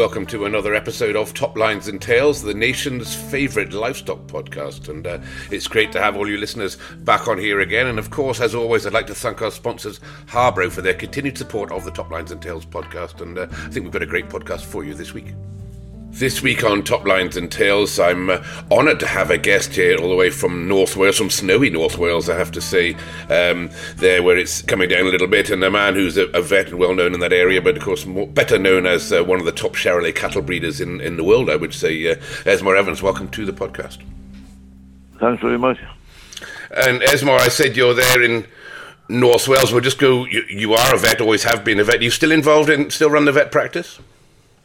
Welcome to another episode of Top Lines and Tales, the nation's favourite livestock podcast. And uh, it's great to have all you listeners back on here again. And of course, as always, I'd like to thank our sponsors, Harbro, for their continued support of the Top Lines and Tales podcast. And uh, I think we've got a great podcast for you this week. This week on Top Lines and Tales, I'm uh, honoured to have a guest here all the way from North Wales, from snowy North Wales, I have to say, um, there where it's coming down a little bit, and a man who's a, a vet and well known in that area, but of course more, better known as uh, one of the top Charolais cattle breeders in, in the world, I would say. Uh, Esmor Evans, welcome to the podcast. Thanks very much. And Esmor, I said you're there in North Wales. We'll just go, you, you are a vet, always have been a vet. Are you still involved in, still run the vet practice?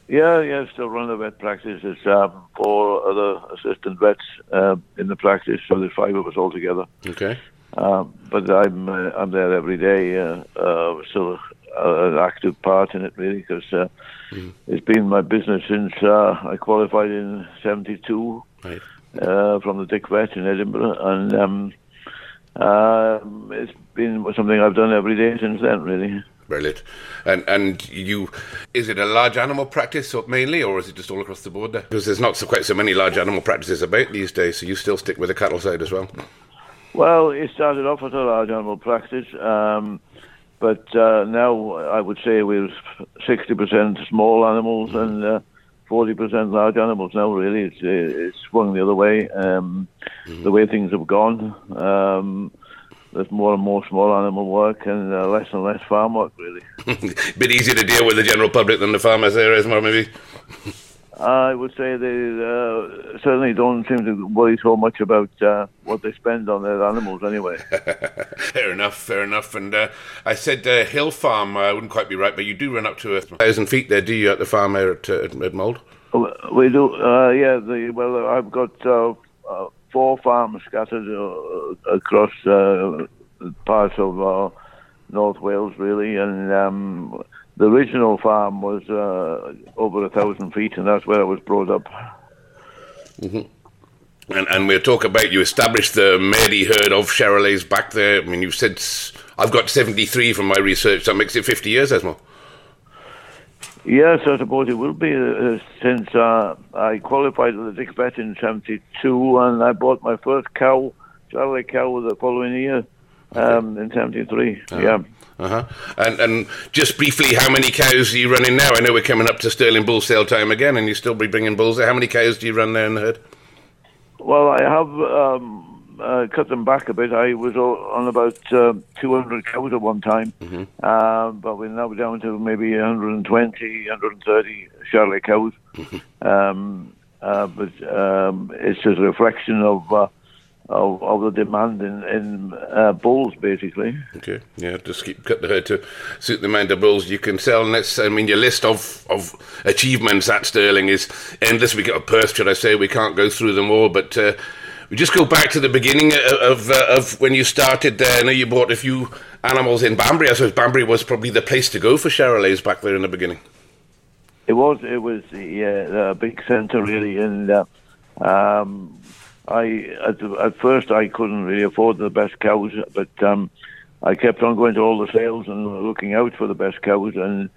Yeah, yeah, still run the vet practice. There's um, four other assistant vets uh, in the practice, so there's five of us altogether. Okay. Um, but I'm uh, I'm there every day. Uh, uh, still an active part in it, really, because uh, mm. it's been my business since uh, I qualified in '72 right. uh, from the Dick Vet in Edinburgh, and um, uh, it's been something I've done every day since then, really. Brilliant. And and you, is it a large animal practice mainly, or is it just all across the board there? Because there's not so quite so many large animal practices about these days, so you still stick with the cattle side as well. Well, it started off as a large animal practice, um, but uh, now I would say we're 60% small animals and uh, 40% large animals now, really. It's, it's swung the other way, um, mm-hmm. the way things have gone. Um, there's more and more small animal work and uh, less and less farm work, really. Bit easier to deal with the general public than the farmers there, is more maybe? I would say they uh, certainly don't seem to worry so much about uh, what they spend on their animals anyway. fair enough, fair enough. And uh, I said uh, Hill Farm, I wouldn't quite be right, but you do run up to a thousand feet there, do you, at the farm there at, uh, at, at Mold? We do, uh, yeah. The, well, I've got four farms scattered across parts of North Wales, really, and um, the original farm was uh, over a thousand feet, and that's where I was brought up. Mm-hmm. And, and we'll talk about you established the Maerdy herd of Charolais back there. I mean, you've said I've got 73 from my research. That makes it 50 years, Esmor. Yes, I suppose it will be uh, since uh, I qualified with the Dick Vet in 72 and I bought my first cow, Charolais cow, the following year um, in 73. Uh-huh. Yeah. Uh-huh. And and just briefly, how many cows are you running now? I know we're coming up to Stirling bull sale time again, and you still be bringing bulls there. How many cows do you run there in the herd? Well, I have um, uh, cut them back a bit. I was on about uh, 200 cows at one time, mm-hmm. uh, but we're now down to maybe 120, 130 Charolais cows. Mm-hmm. Um, uh, but um, it's just a reflection of uh, of, of the demand in, in uh, bulls, basically. Okay, yeah, just keep cut the herd to suit the amount of bulls you can sell. And that's, I mean, your list of, of achievements at Stirling is endless. We've got a purse, should I say? We can't go through them all, but uh, we just go back to the beginning of uh, of when you started there. I know you bought a few animals in Banbury. I suppose Banbury was probably the place to go for Charolais back there in the beginning. It was. It was yeah, the big centre really, and uh, um, I at, at first I couldn't really afford the best cows, but um, I kept on going to all the sales and looking out for the best cows, and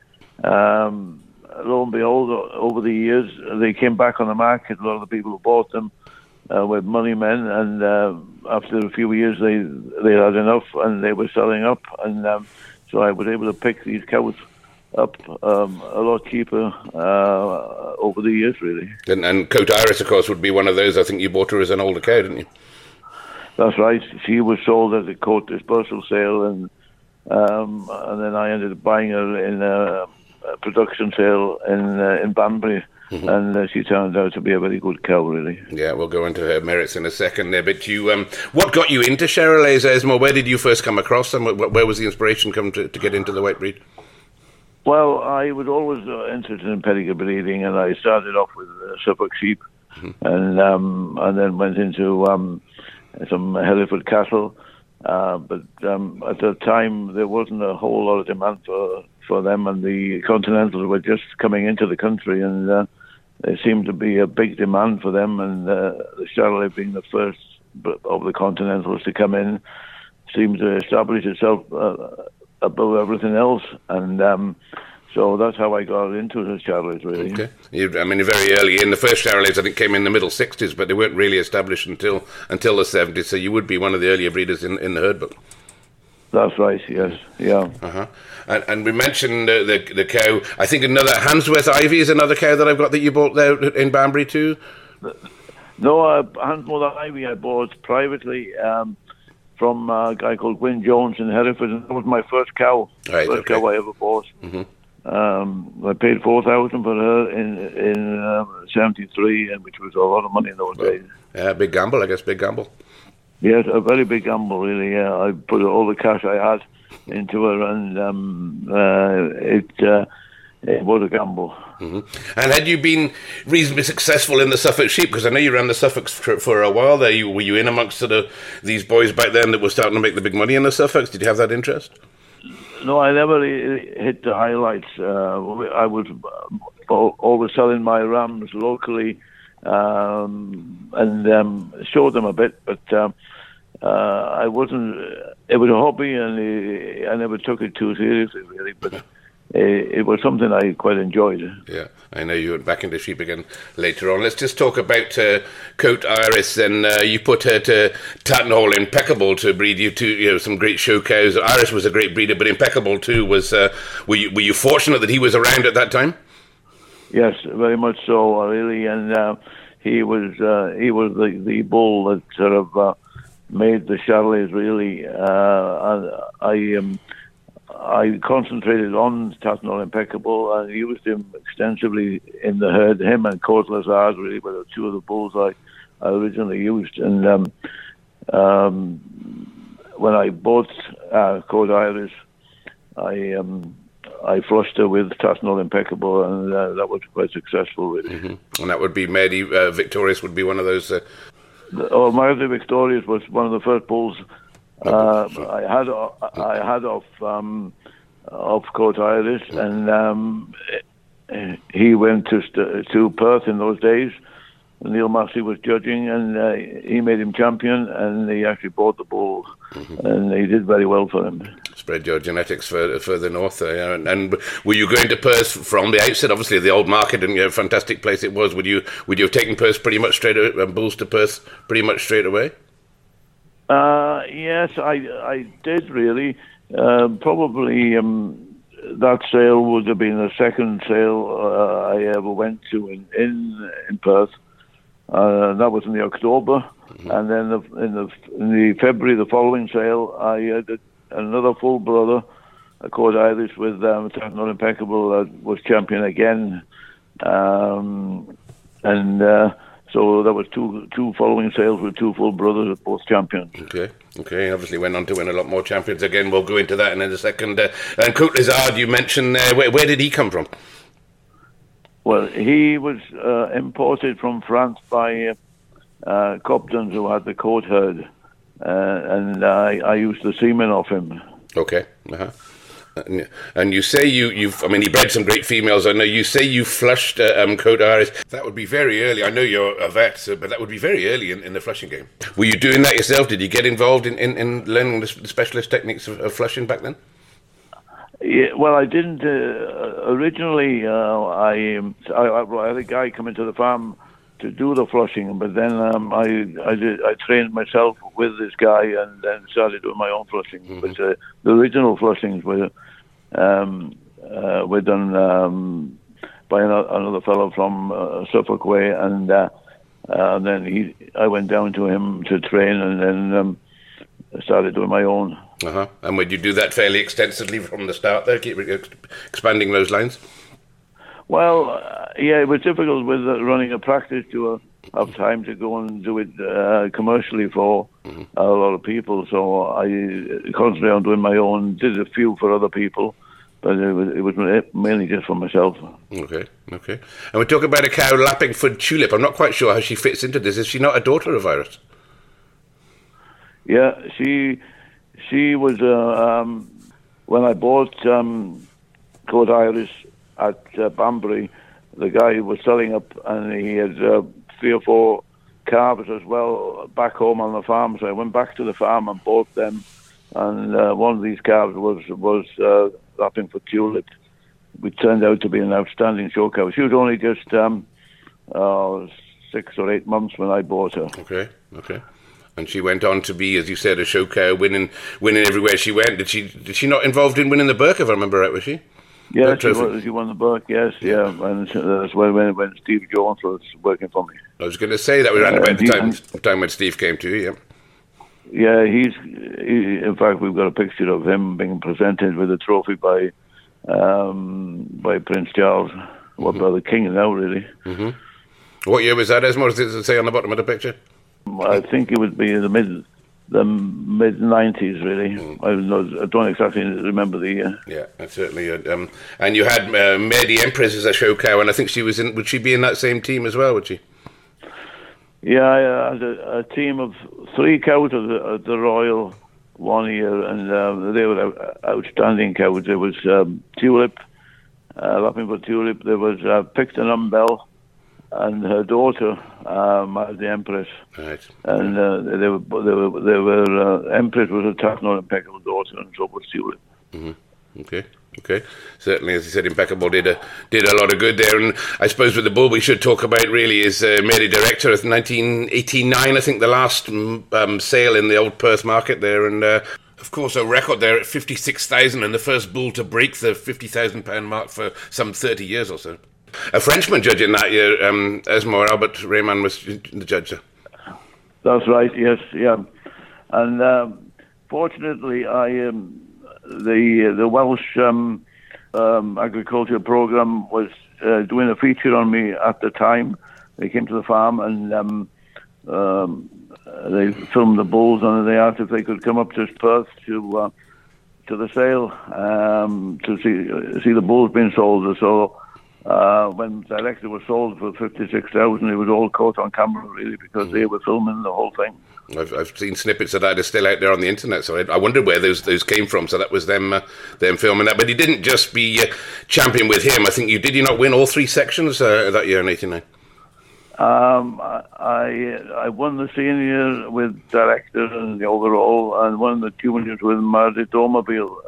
um, lo and behold, over the years they came back on the market. A lot of the people who bought them uh, were money men, and uh, after a few years they they had enough and they were selling up, and um, so I was able to pick these cows up um, a lot cheaper uh, over the years, really. And, and Court Iris, of course, would be one of those. I think you bought her as an older cow, didn't you? That's right. She was sold at a court dispersal sale, and um, and then I ended up buying her in a, a production sale in uh, in Banbury. Mm-hmm. And uh, she turned out to be a very good cow, really. Yeah, we'll go into her merits in a second there. But you, um, what got you into Charolais, Esmor? Where did you first come across them? Where was the inspiration come to, to get into the white breed? Well, I was always uh, interested in pedigree breeding, and I started off with uh, Suffolk sheep, mm-hmm. and um, and then went into um, some Hereford cattle. Uh, but um, at the time, there wasn't a whole lot of demand for for them, and the Continentals were just coming into the country, and uh, there seemed to be a big demand for them, and uh, the Charolais being the first of the Continentals to come in seemed to establish itself uh, above everything else, and. Um, so that's how I got into the Charolais, really. Okay. You, I mean, very early in the first Charolais, I think came in the middle '60s, but they weren't really established until until the '70s. So you would be one of the earlier breeders in, in the herd book. That's right. Yes. Yeah. Uh-huh. And, and we mentioned uh, the the cow. I think another Handsworth Ivy is another cow that I've got that you bought there in Banbury too. No, uh, Handsworth Ivy I bought privately um, from a guy called Gwyn Jones in Hereford, and that was my first cow. Right, first okay. cow I ever bought. Mm-hmm. Um, I paid four thousand for her in in um, '73, and which was a lot of money in those days. Yeah, big gamble, I guess. Big gamble. Yes, a very big gamble, really. Yeah, I put all the cash I had into her, and um, uh, it uh, it was a gamble. hmm And had you been reasonably successful in the Suffolk sheep? Because I know you ran the Suffolk for, for a while there. You, were you in amongst sort of these boys back then that were starting to make the big money in the Suffolks? Did you have that interest? No, I never hit the highlights. Uh, I was uh, always selling my rams locally um, and um, showed them a bit, but um, uh, I wasn't. It was a hobby, and uh, I never took it too seriously, really. But uh, it was something I quite enjoyed. Yeah, I know you went back into sheep again later on. Let's just talk about uh, Court Iris. And uh, you put her to Tattenhall Impeccable to breed you two, you know, some great show cows. Iris was a great breeder, but Impeccable too was. Uh, were you were you fortunate that he was around at that time? Yes, very much so, really. And uh, he was uh, he was the, the bull that sort of uh, made the Charolais really. Uh, I um, I concentrated on Tattenhall Impeccable and used him extensively in the herd. Him and Court Lazard really were the two of the bulls I, I originally used. And um, um, when I bought uh, Court Iris, I um, I flushed her with Tattenhall Impeccable, and uh, that was quite successful, really. Mm-hmm. And that would be Maerdy uh, Victorious would be one of those. Oh, Maerdy Victorious was one of the first bulls uh, I had. I had off um, off Court Iris, and um, he went to to Perth in those days. Neil Massey was judging, and uh, he made him champion, and he actually bought the bull, mm-hmm. and he did very well for him. Spread your genetics further, further north, uh, and, and, were you going to Perth from the outset? Obviously, the old market and you know, fantastic place it was. Would you would you have taken Perth pretty much straight away, and bulls to Perth pretty much straight away? Uh, yes, I I did really. Uh, probably um, that sale would have been the second sale uh, I ever went to in in, in Perth. Uh, that was in the October, mm-hmm. and then the, in the in the February the following sale, I had another full brother, of course, Irish with um, Tattenhall Impeccable that was champion again, um, and uh, so that was two two following sales with two full brothers, both champions. Okay, okay. Obviously went on to win a lot more champions again. We'll go into that in a second. Uh, and Court Lazard, you mentioned uh, where, where did he come from? Well, he was uh, imported from France by uh, uh, who had the Court herd, uh, and I, I used the semen off him. Okay. Uh-huh. And you say you, you've, I mean, he bred some great females. I know you say you flushed uh, um, Court Iris. That would be very early. I know you're a vet, so, but that would be very early in, in, the flushing game. Were you doing that yourself? Did you get involved in, in, in learning the, the specialist techniques of, of flushing back then? Yeah, well, I didn't uh, originally. Uh, I, I, I had a guy come into the farm to do the flushing, but then um, I I, did, I trained myself with this guy and then started doing my own flushing. Mm-hmm. But uh, the original flushings were um, uh, were done um, by another, another fellow from uh, Suffolk Way, and uh, and then he I went down to him to train, and then um, started doing my own. Uh-huh. And would you do that fairly extensively from the start there, keep expanding those lines? Well, uh, yeah, it was difficult with uh, running a practice to uh, have time to go and do it uh, commercially for mm-hmm. a lot of people. So I concentrated on doing my own, did a few for other people, but it was, it was mainly just for myself. Okay, okay. And we talk about a cow lapping for Tulip. I'm not quite sure how she fits into this. Is she not a daughter of Iris? Yeah, she she was uh, um, when I bought um, Iris at uh, Banbury. the guy was selling up, and he had uh, three or four calves as well back home on the farm. So I went back to the farm and bought them, and uh, one of these calves was was uh, lapping for Tulip, which turned out to be an outstanding show cow. She was only just um, uh, six or eight months when I bought her. Okay, okay. And she went on to be, as you said, a show cow, winning, winning everywhere she went. Did she? Did she not involved in winning the Burke? If I remember right, was she? Yeah, she, was, she won the Burke. Yes, yeah, and that's when when, when Steve Jones was working for me. I was going to say that we ran about the time, time when Steve came to you. Yeah. Yeah, he's. He, in fact, we've got a picture of him being presented with a trophy by um, by Prince Charles, mm-hmm. what by the King now, really. Mm-hmm. What year was that, Esmor? Does it say on the bottom of the picture? I think it would be the mid the mid nineties, really. Mm. I, I, don't exactly remember the year. Yeah, certainly. Um, and you had uh, Maerdy Empress as a show cow, and I think she was in. Would she be in that same team as well? Would she? Yeah, I had a, a team of three cows at the, at the Royal one year, and um, they were outstanding cows. There was um, Tulip, uh, Lapping for Tulip. There was uh, Picton Umbel and her daughter, um, the Empress. Right. And uh, they were, they were, they were uh, Empress was a tough, not impeccable daughter, and so was. Mm-hmm. Okay. Okay, certainly, as you said, impeccable did a did a lot of good there, and I suppose with the bull we should talk about really is uh, Maerdy Director of 1989, I think the last mm, um, sale in the old Perth market there, and uh, of course a record there at 56,000 and the first bull to break the 50,000 pound mark for some 30 years or so. A Frenchman judging that year, um, Esmor Albert Raymond was the judge. That's right. Yes, yeah, and um, fortunately, I um, the the Welsh um, um, agriculture program was uh, doing a feature on me at the time. They came to the farm and um, um, they filmed the bulls, and they asked if they could come up to Perth to uh, to the sale to see see the bulls being sold. So uh, when Director was sold for fifty six thousand, it was all caught on camera really because mm. they were filming the whole thing. I've, I've seen snippets of that are still out there on the internet, so I, I wondered where those those came from. So that was them uh, them filming that. But he didn't just be uh, champion with him. I think you did. You not win all three sections uh, that year in '89. Um, I I won the senior with director and the overall, and won the juniors with Maerdy Automobile.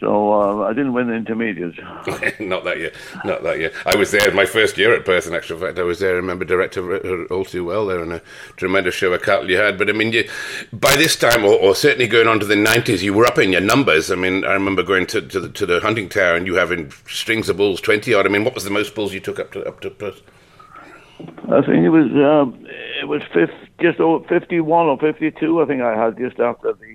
Uh, so uh, I didn't win the intermediates. not that year. Not that year. I was there my first year at Perth. In actual fact, I was there. I remember director all too well there, and a tremendous show of cattle you had. But I mean, you, by this time, or, or, certainly going on to the nineties, you were up in your numbers. I mean, I remember going to to the, to the Huntingtower and you having strings of bulls, twenty odd. I mean, what was the most bulls you took up to up to Perth? I think it was uh, it was 50, just over fifty-one or fifty-two. I think I had just after the.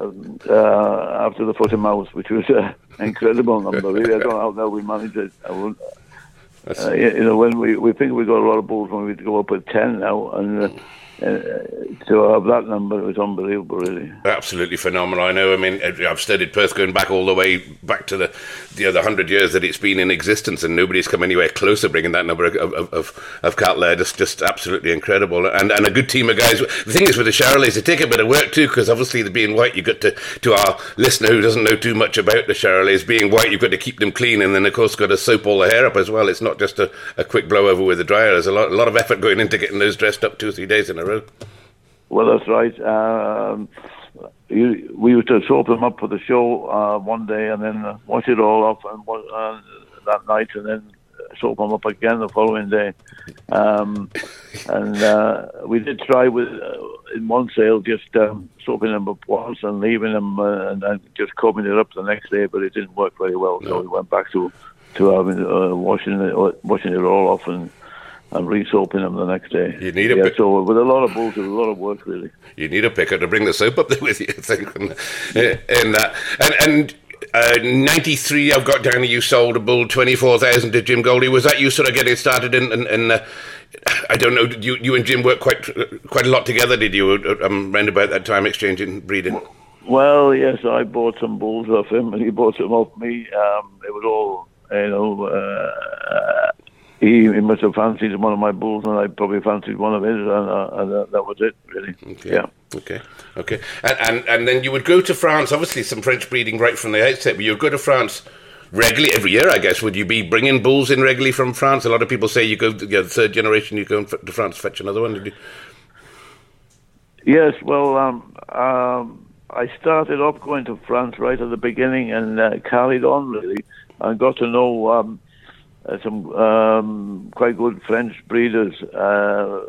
Um, uh, after the foot and mouth, which was an incredible number. Really, I don't know how we managed it. I uh, you know, when we we think we got a lot of balls when we go up at ten now, and uh, uh, to have that number was unbelievable, really. Absolutely phenomenal. I know. I mean, I've studied Perth going back all the way back to the the other hundred years that it's been in existence, and nobody's come anywhere closer bringing that number of of, of, of cattle there. Just just absolutely incredible, and and a good team of guys. The thing is with the Charolais, they take a bit of work too, because obviously the being white, you've got to to our listener who doesn't know too much about the Charolais, being white, you've got to keep them clean, and then of course got to soap all the hair up as well. It's not just a, a quick blow over with the dryer. There's a lot a lot of effort going into getting those dressed up two or three days in a row. Well, that's right. Um, you, we used to soap them up for the show uh, one day and then uh, wash it all off and uh, that night and then soap them up again the following day. Um, and uh, we did try with uh, in one sale just um, soaping them up once and leaving them uh, and then just combing it up the next day, but it didn't work very well. No. So we went back to to having washing it washing it all off and and re-soaping them the next day. You need a yeah, pick- so with a lot of bulls, a lot of work really. You need a picker to bring the soap up there with you, I think. And and uh, and, and uh, 93, I've got down that you sold a bull 24,000 to Jim Goldie. Was that you sort of getting started in, in uh, I don't know, did you, you and Jim worked quite quite a lot together, did you, um, around about that time, exchanging breeding? Well, yes, I bought some bulls off him and he bought some off me. Um, it was all, you know, uh, he, he must have fancied one of my bulls, and I probably fancied one of his, and, uh, and uh, that was it, really. Okay. Yeah. Okay. Okay. And, and and then you would go to France. Obviously, some French breeding right from the outset. But you would go to France regularly every year, I guess. Would you be bringing bulls in regularly from France? A lot of people say you go, you know, the third generation, you go to France to fetch another one. Did you? Yes, well, um, um, I started off going to France right at the beginning and uh, carried on really, and got to know um, uh, some um, quite good French breeders uh,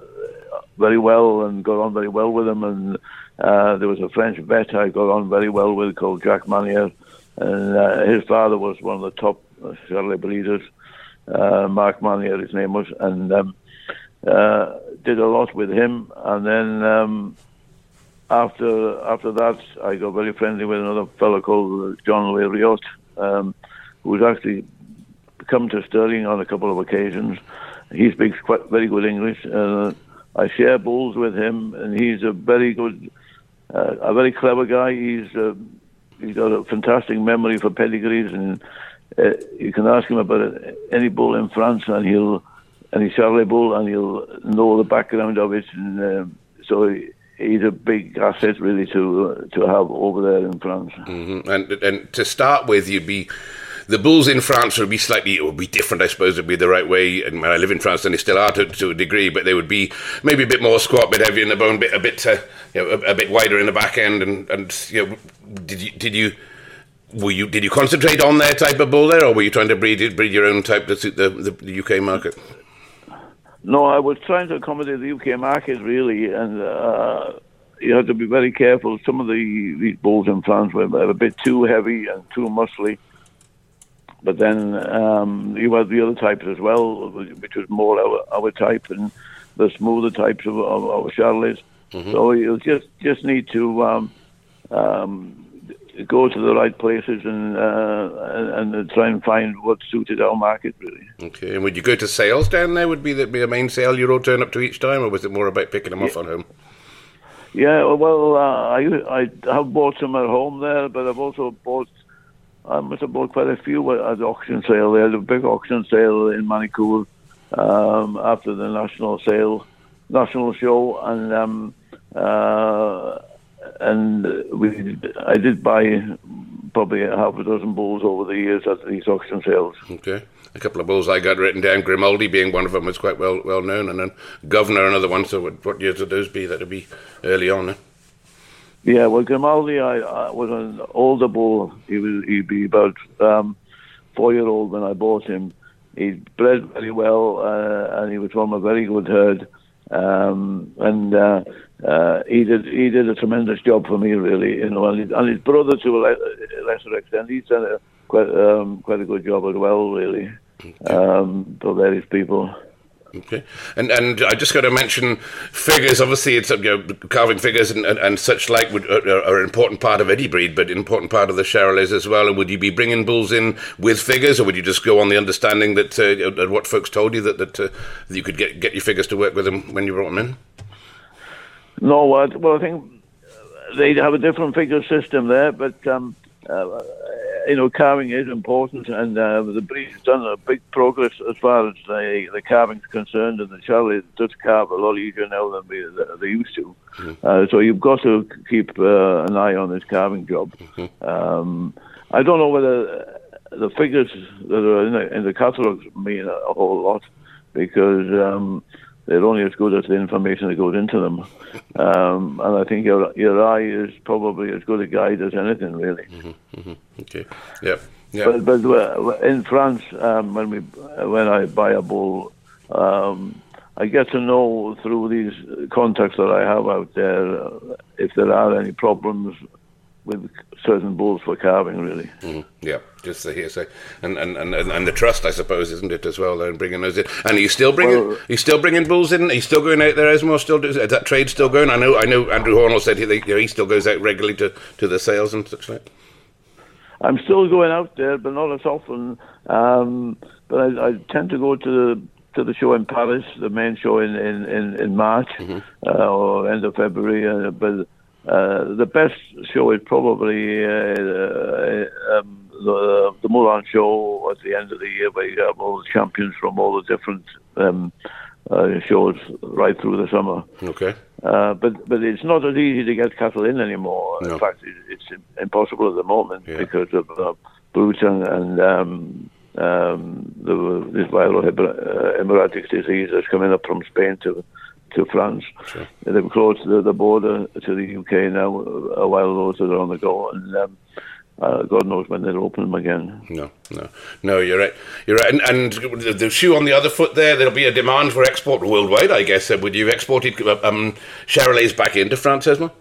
very well, and got on very well with them. And uh, there was a French vet I got on very well with called Jacques Manier, and uh, his father was one of the top Charolais breeders. Uh, Mark Manier, his name was, and um, did a lot with him, and then. Um, after after that, I got very friendly with another fellow called John Louis Riot, um, who's actually come to Stirling on a couple of occasions. He speaks quite very good English. Uh, I share bulls with him, and he's a very good, uh, a very clever guy. He's uh, he's got a fantastic memory for pedigrees, and uh, you can ask him about any bull in France, and he'll any Charolais bull, and he'll know the background of it, and um, so he's a big asset really to uh, to have over there in France. Mm-hmm. And and to start with, you'd be the bulls in France would be slightly it would be different, I suppose, would be the right way. And when I live in France, and they still are to, to, a degree, but they would be maybe a bit more squat, a bit heavier in the bone, bit a bit uh, you know, a, a, bit wider in the back end. And, and you know, did you did you were you did you concentrate on their type of bull there, or were you trying to breed breed your own type to suit the, the, the UK market? No, I was trying to accommodate the UK market really, and uh, you have to be very careful. Some of the these bulls in France were a bit too heavy and too muscly. But then um, you had the other types as well, which was more our, our type and the smoother types of, of our Charolais. Mm-hmm. So you just just need to um, um, go to the right places and, uh, and, and try and find what suited our market really. Okay, and would you go to sales down there? Would be the, be a main sale you would turn up to each time, or was it more about picking them yeah. off on home? Yeah, well, uh, I I have bought some at home there, but I've also bought. I must have bought quite a few at the auction sale. They had a big auction sale in Manicourt um, after the national sale, national show, and um, uh, and we I did buy probably half a dozen bulls over the years at these auction sales. Okay, a couple of bulls I got written down. Grimaldi being one of them was quite well well known, and then Governor another one. So what, what years would those be? That'd be early on. Eh? Yeah, well, Grimaldi I, I, was an older bull. He was he'd be about um, four year old when I bought him. He bred very well, uh, and he was from a very good herd. Um, and uh, uh, he did he did a tremendous job for me, really. You know, and his, and his brother to a lesser extent, he's done a quite um, quite a good job as well, really, um, for various people. Okay, and and I just got to mention figures. Obviously, it's you know, calving figures and, and, and such like would, are, are, an important part of any breed, but an important part of the Charolais as well. And would you be bringing bulls in with figures, or would you just go on the understanding that uh, what folks told you that that, uh, that you could get get your figures to work with them when you brought them in? No, well, I think they have a different figure system there, but um, uh, you know, calving is important, and uh, the breed's done a big progress as far as the, the calving's concerned, and the Charlie does calve a lot easier now than we, they used to. Mm-hmm. Uh, so you've got to keep uh, an eye on this carving job. Mm-hmm. Um, I don't know whether the figures that are in the, in the catalogues mean a, a whole lot, because um, they're only as good as the information that goes into them. Um, and I think your your eye is probably as good a guide as anything, really. Mm-hmm, mm-hmm. Okay. Yeah. Yeah. But, but in France, um, when we when I buy a bull, um, I get to know through these contacts that I have out there uh, if there are any problems with certain bulls for calving, really. Mm, yeah, just the hearsay and, and and and the trust, I suppose, isn't it as well? And bringing those in, and are you still bringing well, you still bringing bulls in? Are you still going out there, Esmor? Still is that trade still going? I know, I know. Andrew Hornell said he you know, he still goes out regularly to, to the sales and such like. I'm still going out there, but not as often. Um, but I, I, tend to go to the to the show in Paris, the main show in in in, in March mm-hmm. uh, or end of February. Uh, but uh, the best show is probably uh, uh, um, the, the Moulin show at the end of the year, where you have all the champions from all the different um, uh, shows right through the summer. Okay. Uh, but but it's not as easy to get cattle in anymore. No. In fact, it, it's impossible at the moment yeah. because of blue tongue and um, um, the, this viral hemorrhagic disease that's coming up from Spain to to France. Sure. They've closed the, the, border to the UK now a while those are on the go, and um, uh, God knows when they'll open them again. No, no, no. You're right. You're right. And, and the shoe on the other foot there. There'll be a demand for export worldwide. I guess. Uh, would you have exported uh, um, Charolais back into France, Esmor?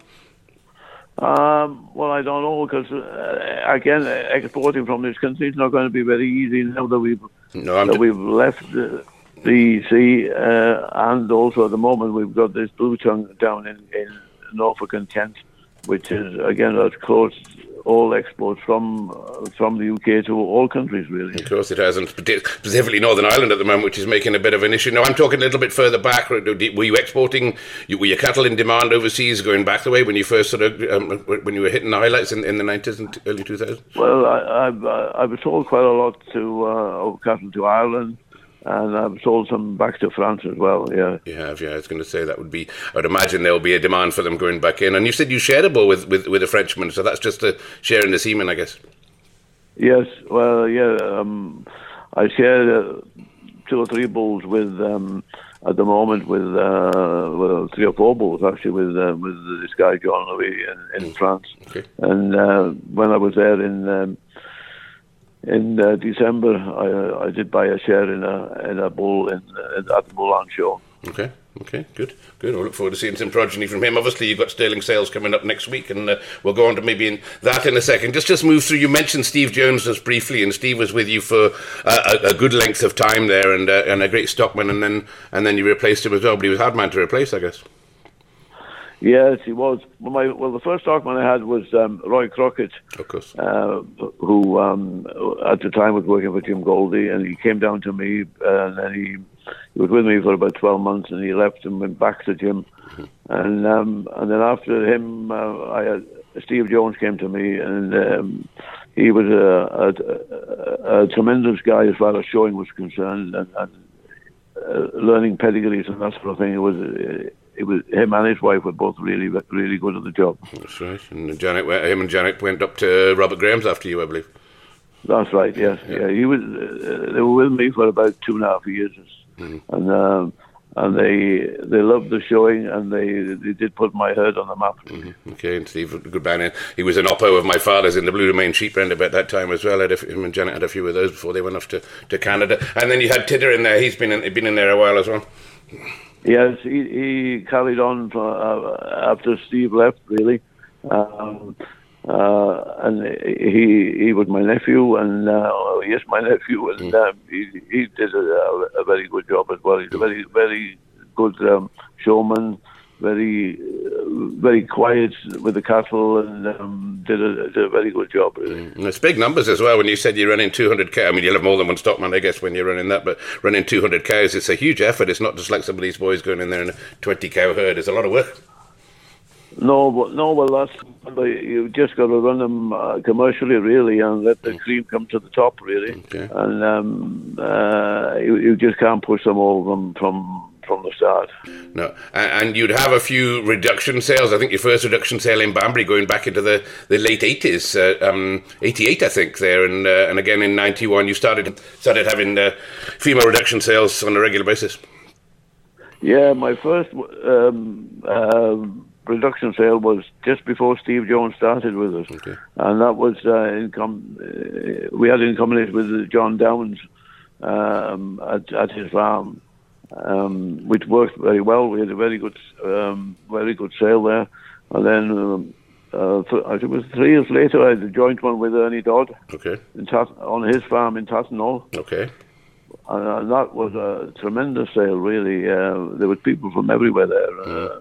Um, well, I don't know because uh, again, exporting from this country is not going to be very easy now that we've no, that d- we've left the, the sea, uh, and also at the moment we've got this blue tongue down in, in Norfolk and Kent, which is again as close all exports from uh, from the UK to all countries, really. Of course, it hasn't, specifically Northern Ireland at the moment, which is making a bit of an issue. Now, I'm talking a little bit further back. Were you exporting? Were your cattle in demand overseas, going back the way when you first sort of um, when you were hitting the highlights in, in the 90s and early 2000s? Well, I, I, I was sold quite a lot to uh, cattle to Ireland and I've sold some back to France as well. Yeah, you have. Yeah, I was going to say that would be. I'd imagine there will be a demand for them going back in. And you said you shared a bull with with, with a Frenchman, so that's just a sharing the semen, I guess. Yes. Well, yeah. Um, I shared uh, two or three bulls with. Um, at the moment, with uh, well, three or four bulls actually, with uh, with this guy John Louis in, in mm. France, okay. and uh, when I was there in um, in uh, December, I, I did buy a share in a in a bull in, in at the Moulin show. Okay, okay, good, good. We'll look forward to seeing some progeny from him. Obviously, you've got Stirling Sales coming up next week, and uh, we'll go on to maybe in that in a second. Just just move through. You mentioned Steve Jones just briefly, and Steve was with you for uh, a, a, good length of time there, and uh, and a great stockman, and then and then you replaced him as well. But he was hard man to replace, I guess. Yes, he was. Well, my, well the first stockman I had was um, Roy Crockett, of course, uh, who um, at the time was working for Jim Goldie, and he came down to me, and then he, he was with me for about twelve months, and he left and went back to Jim, mm-hmm. and um, and then after him, uh, I had Steve Jones came to me, and um, he was a, a, a, a, tremendous guy as far as showing was concerned, and, and uh, learning pedigrees and that sort of thing. It was. It was him and his wife were both really, really good at the job. That's right. And Janet, him and Janet went up to Robert Graham's after you, I believe. That's right. Yes. Yeah. yeah he was. Uh, they were with me for about two and a half years, mm-hmm. and um, and they they loved the showing, and they they did put my herd on the map. Mm-hmm. Okay, and Steve, good man. He was an oppo of my father's in the Bleu du Maine sheep render about that time as well. Had a, him and Janet had a few of those before they went off to, to Canada, and then you had Tidder in there. He's been in, been in there a while as well. Yes, he, he carried on for, uh, after Steve left, really. Um, uh, and he he was my nephew, and uh, he is my nephew, and uh, he he did a, a, very good job as well. He's a very very good um, showman, very very quiet with the cattle, and um, did, a, did a very good job. Really. Mm. it's big numbers as well. When you said you're running 200 cows, I mean you'll have more than one stockman, I guess, when you're running that. But running 200 cows, it's a huge effort. It's not just like some of these boys going in there in a 20 cow herd. It's a lot of work. No, but no, well, that's you've just got to run them uh, commercially, really, and let the mm. cream come to the top, really. Okay. And um, uh, you, you just can't push them all from from from the start. No, and you'd have a few reduction sales. I think your first reduction sale in Banbury going back into the, the late eighties, uh, um, eighty eight, I think there, and uh, and again in ninety one, you started started having uh, female reduction sales on a regular basis. Yeah, my first um, um, reduction sale was just before Steve Jones started with us, okay. and that was uh, in com- uh, we had in combination with John Downs um, at, at his farm um, which worked very well. We had a very good, um, very good sale there. And then um, uh, th- I think it was three years later, I had a joint one with Ernie Dodd. Okay. Tat- on his farm in Tattenhall. Okay. And, that was a tremendous sale, really. Uh, there were people from everywhere there. Uh,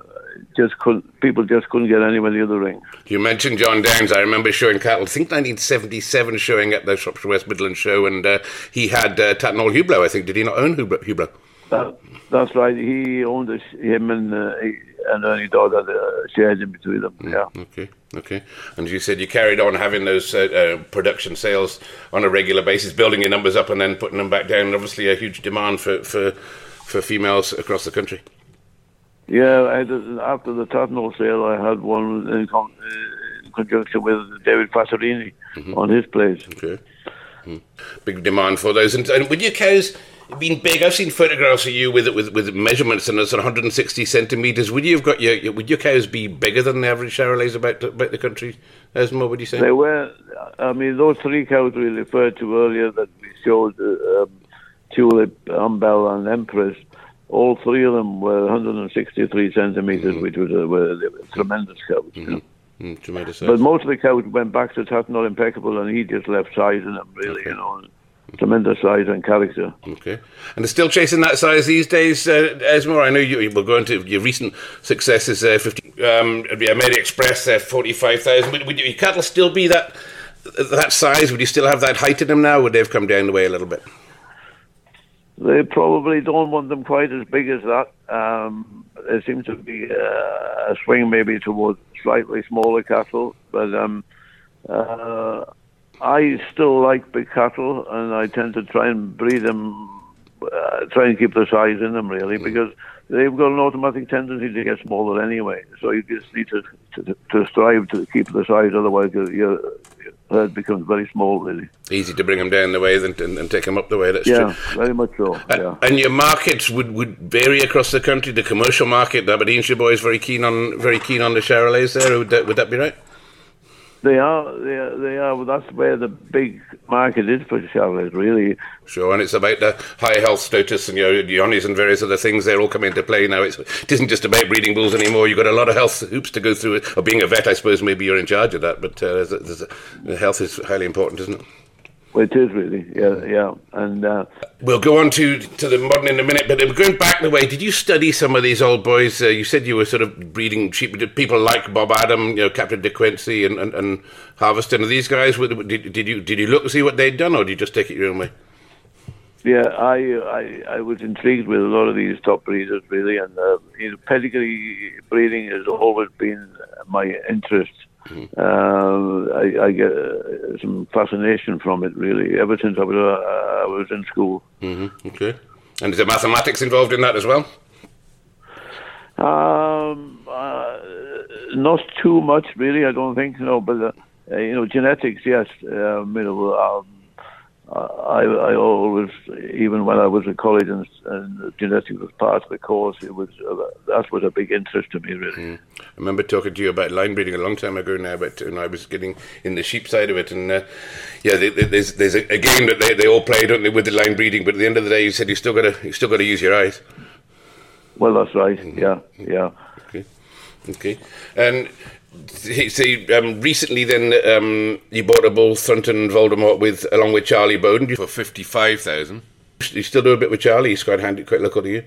just couldn't, people just couldn't get anywhere near the ring. You mentioned John Downs. I remember showing cattle, I think 1977, showing at the Shropshire West Midlands show, and uh, he had uh, Tattenhall Hublot, I think. Did he not own Hublot? That, that's right. He owned it, him and uh, and Ernie Dodd had uh, shares in between them. Mm, yeah. Okay. Okay. And you said you carried on having those uh, uh, production sales on a regular basis, building your numbers up and then putting them back down. Obviously, a huge demand for for, for females across the country. Yeah, had, after the Tattenhall sale, I had one in, uh, conjunction with David Pastorini on his place. Okay. Mm. Big demand for those. And, and with your cows being big, I've seen photographs of you with with, with measurements and it's 160 centimetres. Would you have got your, would your cows be bigger than the average Charolais about about the country, Esmo? Would you say they were? I mean, those three cows we referred to earlier that we showed, uh, um, Tulip, Umbel, and Empress. All three of them were 163 centimeters mm-hmm. which was a, were tremendous cows. Mm-hmm. You know? Mm, tremendous. But most of the cows went back to Tattenhall Impeccable, and he just left size in them, really, okay. you know tremendous size and character. Okay, and they're still chasing that size these days, uh, Esmor. I know you, you were going to your recent successes, uh, 50, um, Maerdy Express, uh, forty-five thousand. Would, would your cattle still be that that size? Would you still have that height in them now? would they have come down the way a little bit? They probably don't want them quite as big as that. Um, there seems to be uh, a swing maybe towards slightly smaller cattle, but um, uh, I still like big cattle, and I tend to try and breed them, uh, try and keep the size in them really, mm. because they've got an automatic tendency to get smaller anyway. So you just need to to, to strive to keep the size, otherwise your, your herd becomes very small, really. Easy to bring them down the way than and, and take them up the way. That's yeah, true. very much so. yeah. And your markets would, would vary across the country. The commercial market, the Aberdeenshire boys, very keen on very keen on the Charolais there. Would that, would that be right? They are, they are, they are. That's where the big market is for Charolais, really. Sure, and it's about the high health status and your Johne's and various other things. They're all coming into play now. It's, it isn't just about breeding bulls anymore. You've got a lot of health hoops to go through. Or being a vet, I suppose maybe you're in charge of that. But uh, there's a, there's a, health is highly important, isn't it? Well, it is really, yeah, yeah. And uh, we'll go on to to the modern in a minute. But going back the way, did you study some of these old boys? Uh, you said you were sort of breeding sheep. People like Bob Adam, you know, Captain De Quincey, and, and, and Harveston? Are these guys? Did, did you did you look to see what they'd done, or did you just take it your own way? Yeah, I, I I was intrigued with a lot of these top breeders really, and uh, you know, pedigree breeding has always been my interest. Mm-hmm. Uh, I, I, get uh, some fascination from it, really, ever since I was uh, I was in school. Mm-hmm. Okay, and is there mathematics involved in that as well? Um, uh, not too much, really. I don't think no, but uh, you know, genetics, yes. You know, um, I, I always, even when I was at college and, and genetics was part of the course, it was uh, that was a big interest to me, really. Mm. I remember talking to you about line breeding a long time ago now, but when I was getting in the sheep side of it, and uh, yeah, there's there's a, a, game that they, they all play, don't they, with the line breeding? But at the end of the day, you said you still got to you still got to use your eyes. Well, that's right. Mm-hmm. Yeah, yeah. Okay, okay, and so um, recently, then um, you bought a bull, Thornton Voldemort, with along with Charlie Bowden for fifty five thousand. You still do a bit with Charlie. He's quite handy, quite local to you.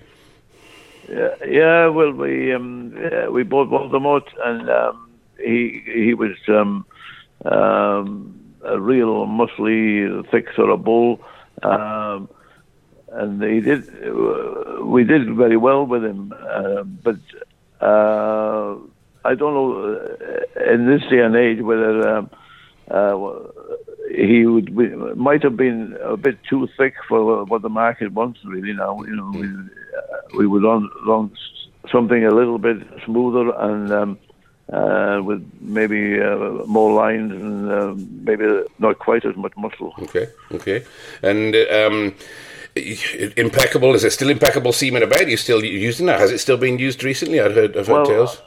Yeah, yeah. Well, we um, yeah, we bought Voldemort, and um, he he was um, um, a real muscly, thick sort of bull, um, and he did. We did very well with him, uh, but. Uh, I don't know uh, in this day and age whether um, uh, he would be, might have been a bit too thick for what the market wants. Really, now you know we, uh, we would want, something a little bit smoother and. Um, uh, with maybe uh, more lines and uh, maybe not quite as much muscle. Okay, okay. And um, impeccable, is it still impeccable semen about? Are you still using that? Has it still been used recently? I've heard, I've heard well, tales.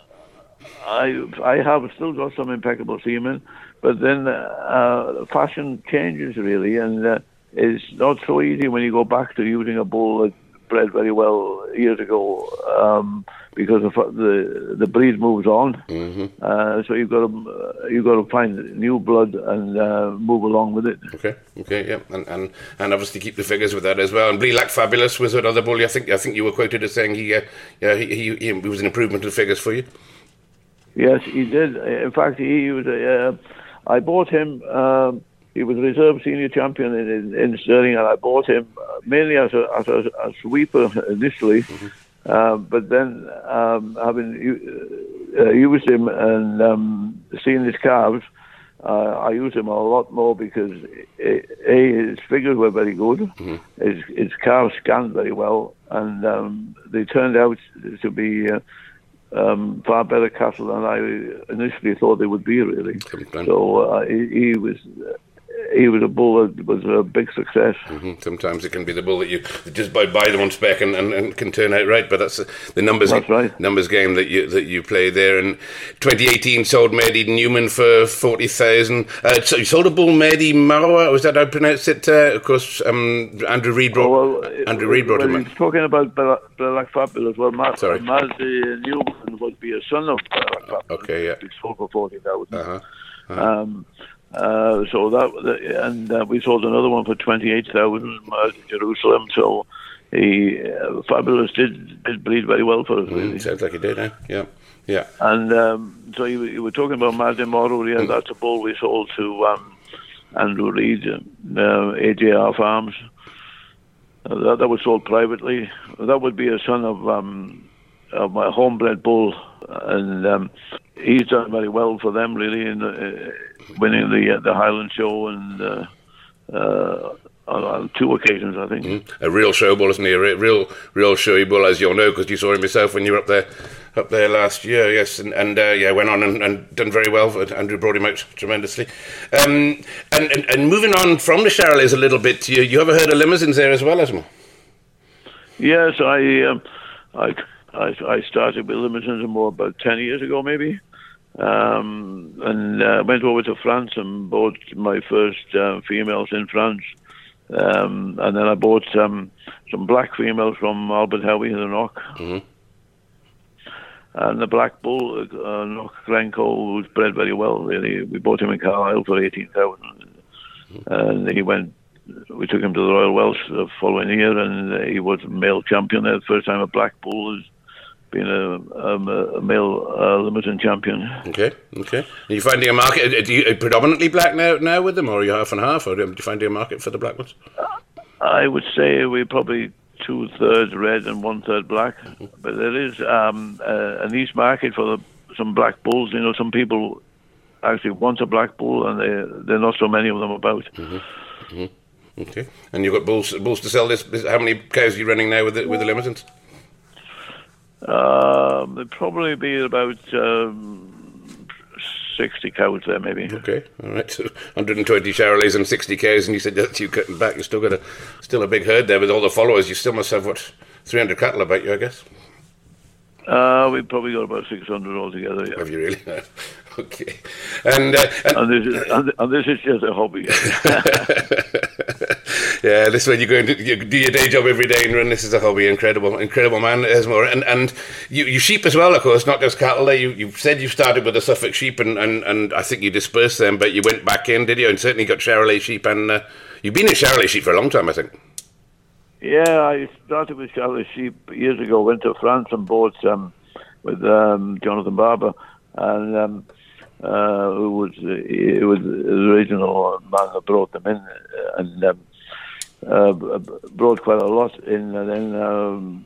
I I have still got some impeccable semen, but then uh, fashion changes really, and uh, it's not so easy when you go back to using a bull that bred very well years ago um, because of the the breed moves on. Mm-hmm. Uh, so you've got to uh, you've got to find new blood and uh, move along with it. Okay, okay, yeah, and, and and obviously keep the figures with that as well. And Blelack Fabulous was another bull. I think I think you were quoted as saying he uh, yeah he, he, he was an improvement in figures for you. Yes, he did. In fact, he was. Uh, I bought him. Um, he was a reserve senior champion in, in, in, Stirling, and I bought him mainly as a as a, a sweeper initially. Mm-hmm. Uh, but then, um, having uh, used him and um, seen his calves, uh, I used him a lot more because a, a his figures were very good, mm-hmm. his his calves scanned very well, and um, they turned out to be uh, um, far better cattle than I initially thought they would be. Really, so uh, he, he was he was a bull that was a big success. Mm-hmm. Sometimes it can be the bull that you just buy, buy them on spec and, and, and can turn out right, but that's the numbers that's right. numbers game that you that you play there. And 2018 sold Maerdy Newman for forty thousand. Uh, so you sold a bull Maerdy Marwa. Was that how I pronounced it? Uh, of course, um, Andrew Reid brought oh, well, Andrew Reid brought well, him. He's talking about Blelack Fabulous. Well, Ma- Sorry. Maerdy Newman would be a son of Blelack Fabulous. Okay, yeah. He sold for forty thousand. Uh-huh. Uh-huh. Um, uh, so that and uh, we sold another one for twenty eight thousand uh, Jerusalem. So he uh, fabulous did did bleed very well for us. Really. Mm, sounds like he did, eh? Yeah, yeah. And um, so you, you were talking about Maerdy Moro. Yeah, Mm. that's a bull we sold to um, Andrew Reed, uh, AJR Farms. Uh, that, that was sold privately. That would be a son of um, of my homebred bull, and um, he's done very well for them, really, in uh, winning the uh, the Highland Show and uh, uh, on, on two occasions, I think. Mm. A real show bull, isn't he? A real, real showy bull, as you'll know, because you saw him yourself when you were up there, up there last year. Yes, and, and uh, yeah, went on and, and done very well. Andrew brought him out tremendously. Um, and, and and moving on from the Charolais a little bit, you you ever heard of Limousins there as well, Esmor? Yes, I, um, I, I, I started with Limousins more about ten years ago, maybe, um, and uh, went over to France and bought my first uh, females in France, um, and then I bought um, some black females from Albert Howie in the Knock. Mhm. And the black bull, uh, Knock Glencoe, was bred very well. Really, we bought him in Carlisle for eighteen thousand, and he went we took him to the Royal Welsh the following year, and he was male champion there. The first time a black bull has been a, um, a male uh, limited champion. Okay, okay. Are you finding a market? Are you predominantly black now, now with them, or are you half and half, or are you finding a market for the black ones? I would say we're probably two thirds red and one third black, but there is um, uh, a niche market for the, some black bulls. You know, some people actually want a black bull, and there there are not so many of them about. Okay, and you've got bulls bulls to sell. This, this how many cows are you running now with the, with the Limousins? Um, there'd probably be about um, sixty cows there, maybe. Okay, all right. So 120 Charolais and 60 cows, and you said that you cutting back. You still got a still a big herd there with all the followers. You still must have what 300 cattle about you, I guess. Uh, we've probably got about 600 altogether, yeah. Have you really? okay. And, uh, and And this, is, and, and this is just a hobby. yeah, this is when you go you do your day job every day and run. This is a hobby. Incredible, incredible man, Esmor. And and you, you sheep as well, of course, not just cattle. You you said you started with the Suffolk sheep, and, and, and I think you dispersed them, but you went back in, did you? And certainly got Charolais sheep, and uh, you've been in Charolais sheep for a long time, I think. yeah, I started with Charolais Sheep years ago, went to France and bought um, with um, Jonathan Barber, and um, uh, who was, uh, he was the original man that brought them in, and um, uh, brought quite a lot in, and then um,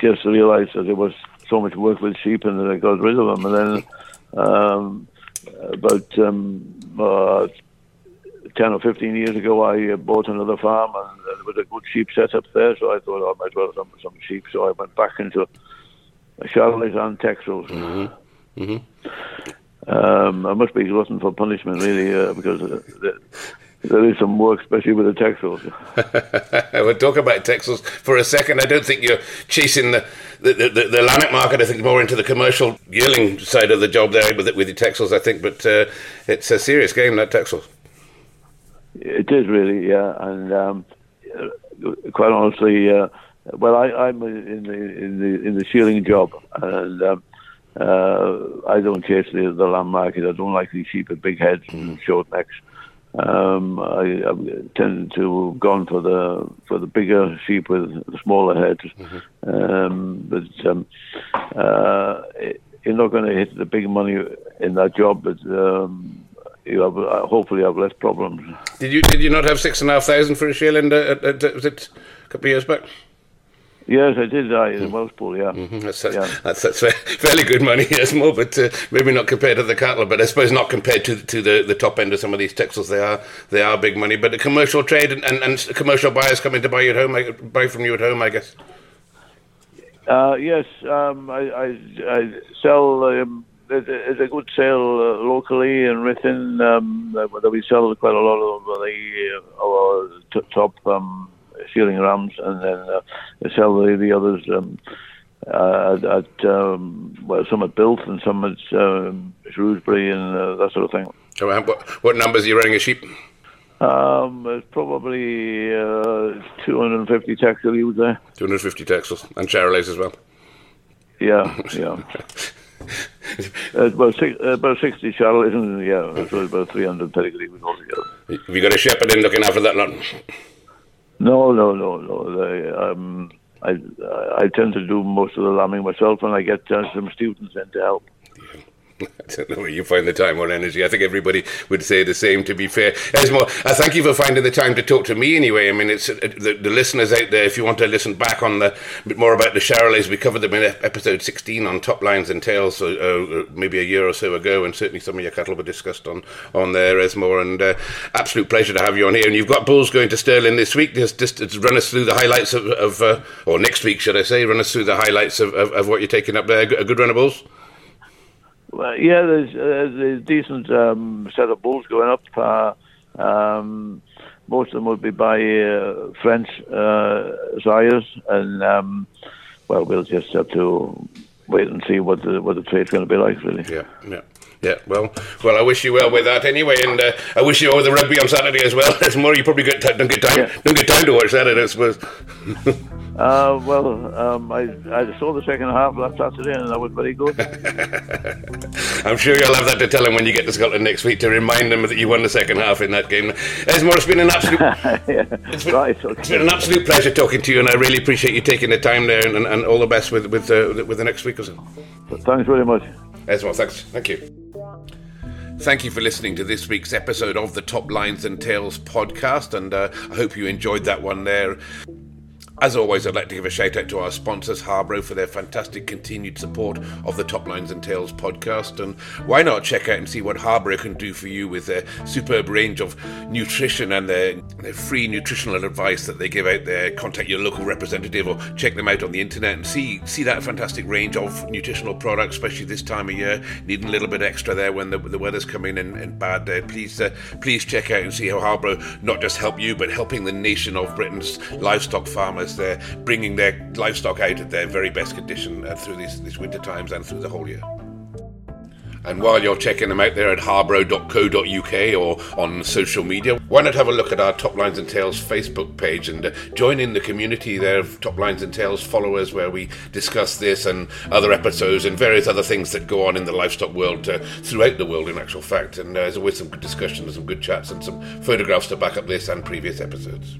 just realised that there was so much work with sheep and that I got rid of them. And then um, about um, uh, 10 or 15 years ago, I uh, bought another farm and there was a good sheep setup there, so I thought oh, I might as well have some, some sheep. So I went back into Charolais and Texels. hmm Um, I must be glutton for punishment, really, uh, because uh, there is some work, especially with the Texels. we'll talk about Texels for a second. I don't think you're chasing the the, the, the, Lanark market. I think more into the commercial yearling side of the job there with it, with the Texels. I think, but uh, it's a serious game that Texels. It is really, yeah, and um, quite honestly, uh, well, I, I'm in the in the in the shielding job, and um, uh, I don't chase the, the lamb market. I don't like these sheep with big heads and short necks. Um, I, I tend to have gone for the for the bigger sheep with the smaller heads, um, but um, uh, you're not going to hit the big money in that job, but. Um, you have, uh, hopefully have less problems. Did you did you not have six and a half thousand for a shearling? Uh, uh, uh, was it a couple of years back? Yes, I did die in Welshpool, yeah. Mhm, That's, that's, Yeah. that's, that's fairly good money, yes, more, but uh, maybe not compared to the cattle. But I suppose not compared to to the, the top end of some of these Texels. They are they are big money. But the commercial trade and, and, and commercial buyers coming to buy you at home, I- buy from you at home, I guess. Uh, yes, um, I, I, I sell. Um, there's a good sale uh, locally in Ruthin um, that we sell quite a lot of the uh, our t- top um, shearling rams, and then uh, the, the others um, uh, at, at um, well, some at Builth and some at um, Shrewsbury and uh, that sort of thing. what, what numbers are you running a sheep? Um, it's probably uh, 250 texel ewes there. 250 texels and Charolais as well. Yeah, yeah. uh, about, six, uh, about 60 Charolais, and yeah, it's about 300 pedigree altogether. Have you got a shepherd in looking after that lot? No, no, no, no. They, um, I I tend to do most of the lambing myself, and I get uh, some students in to help. I don't know where you find the time or energy. I think everybody would say the same, to be fair. Esmor, I thank you for finding the time to talk to me anyway. I mean, it's uh, the, the listeners out there, if you want to listen back on the bit more about the Charolais, we covered them in episode 16 on Top Lines and Tails, uh, uh, maybe a year or so ago, and certainly some of your cattle were discussed on, on there, Esmor. And uh, absolute pleasure to have you on here. And you've got bulls going to Stirling this week. Just, just, just run us through the highlights of, of uh, or next week, should I say, run us through the highlights of, of, of what you're taking up there. A good run of bulls? Well, yeah, there's, uh, there's a decent um, set of bulls going up. Uh, um, most of them would be by uh, French uh, sires, and um, well, we'll just have to wait and see what the what the trade's going to be like, really. Yeah, yeah. Yeah, well, well, I wish you well with that anyway, and uh, I wish you all the rugby on Saturday as well. That's more. You probably get t- don't get time, yeah. don't get time to watch that, I suppose. Uh, well, um, I, I saw the second half last Saturday and that was very good. I'm sure you'll have that to tell him when you get to Scotland next week to remind them that you won the second half in that game. Esmor, it's been an absolute, yeah. it's been, right, okay. it's been an absolute pleasure talking to you, and I really appreciate you taking the time there, and, and all the best with with, uh, with the next week or so. Thanks very much. Esmor, thanks. Thank you. Thank you for listening to this week's episode of the Top Lines and Tails podcast, and uh, I hope you enjoyed that one there. As always, I'd like to give a shout out to our sponsors, Harbro, for their fantastic continued support of the Top Lines and Tails podcast. And why not check out and see what Harbro can do for you with their superb range of nutrition and their, their free nutritional advice that they give out there. Contact your local representative or check them out on the internet and see see that fantastic range of nutritional products, especially this time of year. Needing a little bit extra there when the, the weather's coming in, in bad. Uh, please uh, please check out and see how Harbro not just help you, but helping the nation of Britain's livestock farmers they're bringing their livestock out at their very best condition uh, through these, these winter times and through the whole year. And while you're checking them out there at harbro.co.uk or on social media, why not have a look at our Top Lines and Tails Facebook page and uh, join in the community there of Top Lines and Tails followers where we discuss this and other episodes and various other things that go on in the livestock world uh, throughout the world, in actual fact. And uh, there's always some good discussion and some good chats, and some photographs to back up this and previous episodes.